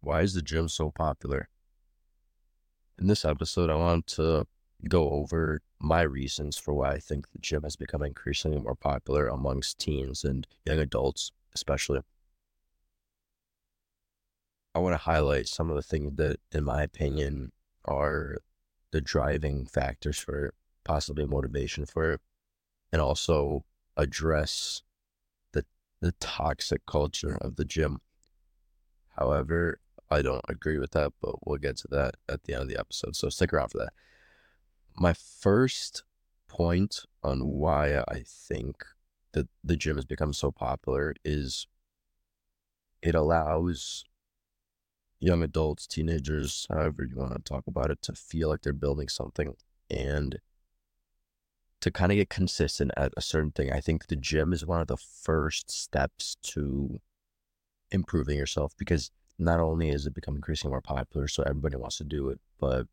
Why is the gym so popular? In this episode, I want to go over my reasons for why I think the gym has become increasingly more popular amongst teens and young adults, especially. I want to highlight some of the things that, in my opinion, are the driving factors for possibly motivation for it, and also address the the toxic culture of the gym. However, I don't agree with that, but we'll get to that at the end of the episode. So stick around for that. My first point on why I think that the gym has become so popular is it allows young adults, teenagers, however you want to talk about it, to feel like they're building something and to kind of get consistent at a certain thing. I think the gym is one of the first steps to improving yourself because not only is it becoming increasingly more popular, so everybody wants to do it, but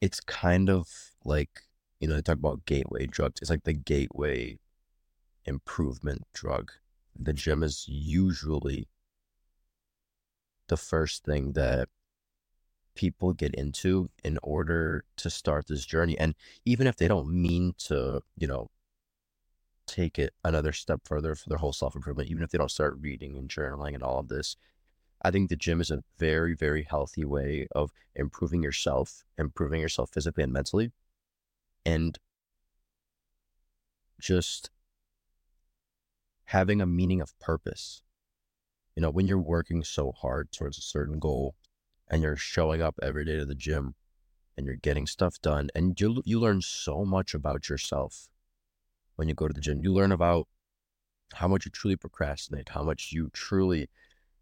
it's kind of like, you know, they talk about gateway drugs. It's like the gateway improvement drug. The gym is usually the first thing that people get into in order to start this journey. And even if they don't mean to, you know, take it another step further for their whole self improvement, even if they don't start reading and journaling and all of this. I think the gym is a very, very healthy way of improving yourself, improving yourself physically and mentally, and just having a meaning of purpose. You know, when you're working so hard towards a certain goal and you're showing up every day to the gym and you're getting stuff done and you you learn so much about yourself when you go to the gym. You learn about how much you truly procrastinate, how much you truly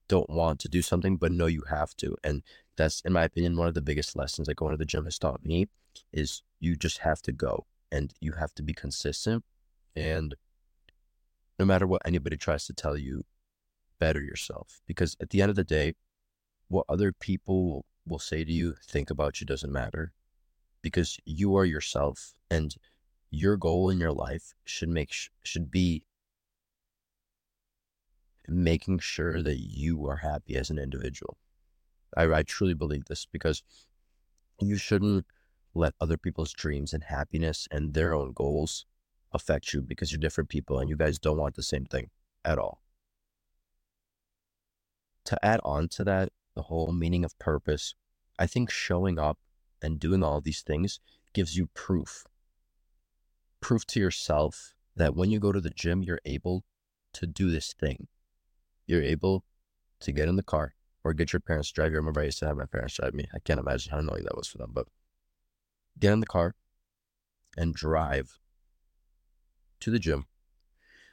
don't want to do something, but know you have to. And that's, in my opinion, one of the biggest lessons that going to the gym has taught me is you just have to go and you have to be consistent. And no matter what anybody tries to tell you, better yourself. Because at the end of the day, what other people will say to you, think about you doesn't matter because you are yourself. And your goal in your life should make should be making sure that you are happy as an individual. I, I truly believe this because you shouldn't let other people's dreams and happiness and their own goals affect you because you're different people and you guys don't want the same thing at all. To add on to that, the whole meaning of purpose, I think showing up and doing all these things gives you proof proof to yourself that when you go to the gym, you're able to do this thing. You're able to get in the car or get your parents to drive you. I remember I used to have my parents drive me. I can't imagine how annoying that was for them, but get in the car and drive to the gym.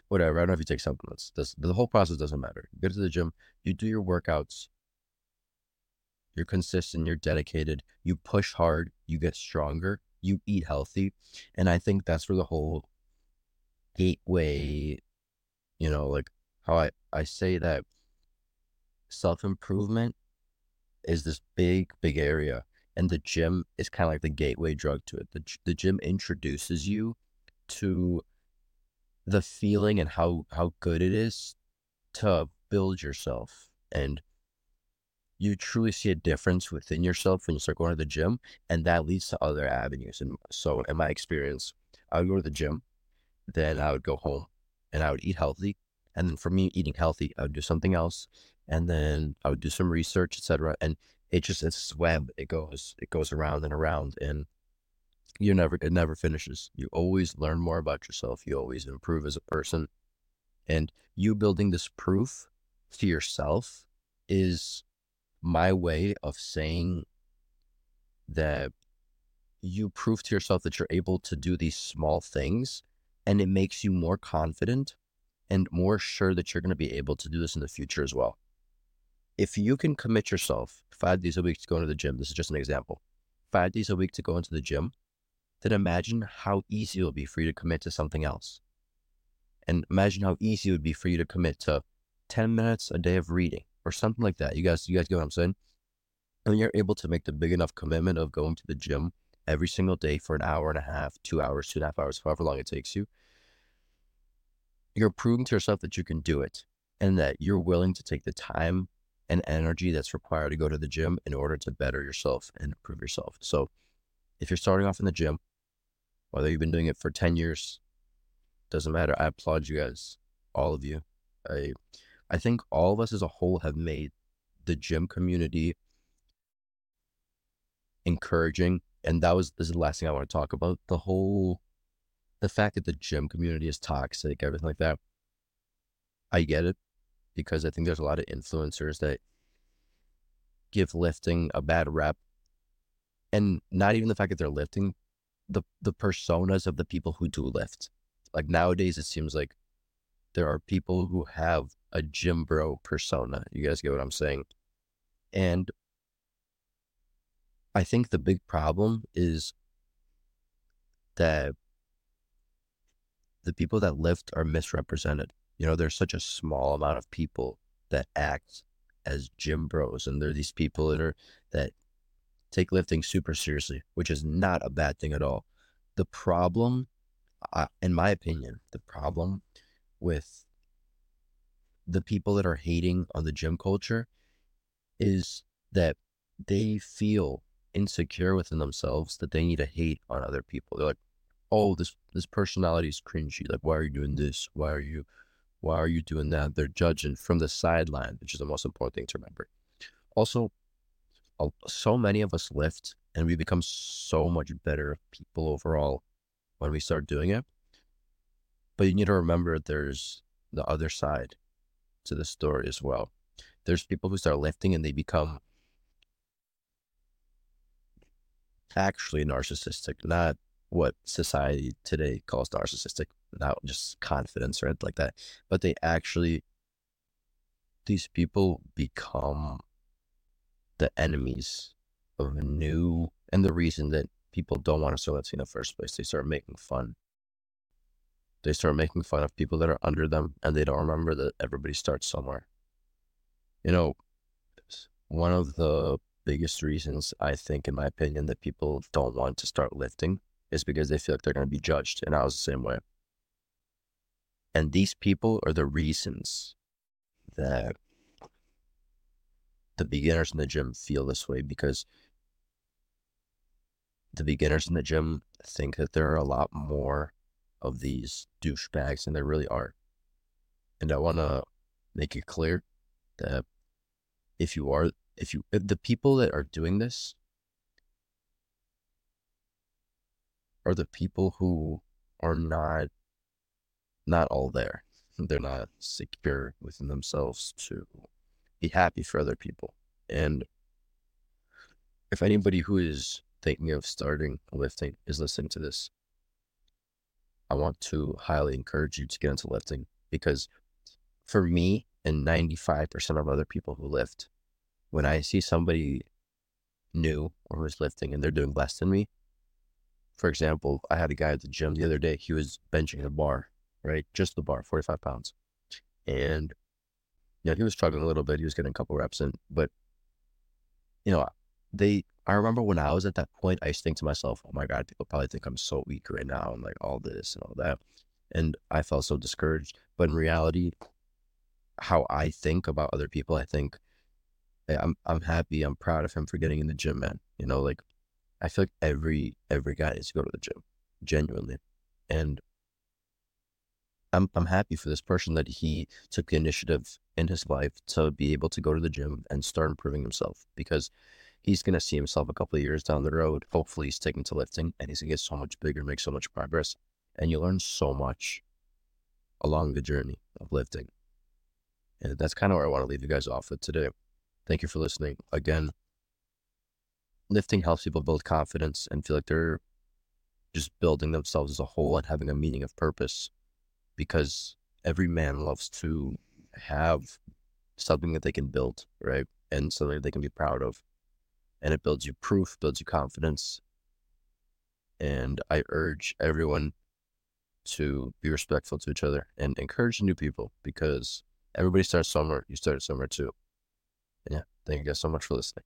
Whatever. I don't know if you take supplements. This, the whole process doesn't matter. You get to the gym, you do your workouts, you're consistent, you're dedicated, you push hard, you get stronger, you eat healthy. And I think that's where the whole gateway, you know, like how I, I say that self improvement is this big, big area. And the gym is kind of like the gateway drug to it. The, the gym introduces you to the feeling and how, how good it is to build yourself and you truly see a difference within yourself when you start going to the gym, and that leads to other avenues. And so, in my experience, I would go to the gym, then I would go home, and I would eat healthy. And then for me, eating healthy, I would do something else, and then I would do some research, etc. And it just it's web. It goes it goes around and around, and you never it never finishes. You always learn more about yourself. You always improve as a person, and you building this proof to yourself is my way of saying that you prove to yourself that you're able to do these small things and it makes you more confident and more sure that you're going to be able to do this in the future as well. If you can commit yourself five days a week to go to the gym, this is just an example, five days a week to go into the gym, then imagine how easy it will be for you to commit to something else. And imagine how easy it would be for you to commit to 10 minutes a day of reading, or something like that. You guys, you guys get what I'm saying? And you're able to make the big enough commitment of going to the gym every single day for an hour and a half, two hours, two and a half hours, however long it takes you. You're proving to yourself that you can do it. and that you're willing to take the time and energy that's required to go to the gym in order to better yourself and improve yourself. So if you're starting off in the gym, whether you've been doing it for 10 years, doesn't matter. I applaud you guys, all of you. I I think all of us as a whole have made the gym community encouraging. And that was this is the last thing I want to talk about. The whole the fact that the gym community is toxic, everything like that. I get it because I think there's a lot of influencers that give lifting a bad rep. And not even the fact that they're lifting, the the personas of the people who do lift. Like nowadays it seems like there are people who have a gym bro persona. You guys get what I'm saying? And I think the big problem is that the people that lift are misrepresented. You know, there's such a small amount of people that act as gym bros, and there are these people that are that take lifting super seriously, which is not a bad thing at all. The problem, uh, in my opinion, the problem with the people that are hating on the gym culture is that they feel insecure within themselves that they need to hate on other people. They're like, oh, this this personality is cringy. Like, why are you doing this? Why are you why are you doing that? They're judging from the sideline, which is the most important thing to remember. Also, so many of us lift and we become so much better people overall when we start doing it. But you need to remember there's the other side to the story as well. There's people who start lifting and they become actually narcissistic, not what society today calls narcissistic, not just confidence or anything like that, but they actually, these people become the enemies of new, and the reason that people don't want to start lifting in the first place, they start making fun. They start making fun of people that are under them, and they don't remember that everybody starts somewhere. You know, one of the biggest reasons I think, in my opinion, that people don't want to start lifting is because they feel like they're going to be judged. And I was the same way. And these people are the reasons that the beginners in the gym feel this way because the beginners in the gym think that there are a lot more of these douchebags and there really are. And I want to mm. make it clear that if you are if you if the people that are doing this are the people who are not not all there. They're not secure within themselves to be happy for other people. And if anybody who is thinking of starting lifting is listening to this, I want to highly encourage you to get into lifting because for me and 95% of other people who lift, when I see somebody new or who's lifting and they're doing less than me, for example, I had a guy at the gym the other day. He was benching a bar, right? Just the bar, 45 pounds. And, you know, he was struggling a little bit. He was getting a couple reps in. But, you know, they, I remember when I was at that point, I used to think to myself, oh my God, people probably think I'm so weak right now and like all this and all that. And I felt so discouraged. But in reality, how I think about other people, I think, eh, I'm I'm happy. I'm proud of him for getting in the gym, man. You know, like I feel like every every guy needs to go to the gym, genuinely, and I'm I'm happy for this person that he took the initiative in his life to be able to go to the gym and start improving himself because he's gonna see himself a couple of years down the road. Hopefully, he's taking to lifting and he's gonna get so much bigger, make so much progress, and you learn so much along the journey of lifting. And that's kind of where I want to leave you guys off with today. Thank you for listening. Again, lifting helps people build confidence and feel like they're just building themselves as a whole and having a meaning of purpose because every man loves to have something that they can build, right? And something they can be proud of. And it builds you proof, builds you confidence. And I urge everyone to be respectful to each other and encourage new people because everybody starts somewhere. You started somewhere too. Yeah. Thank you guys so much for listening.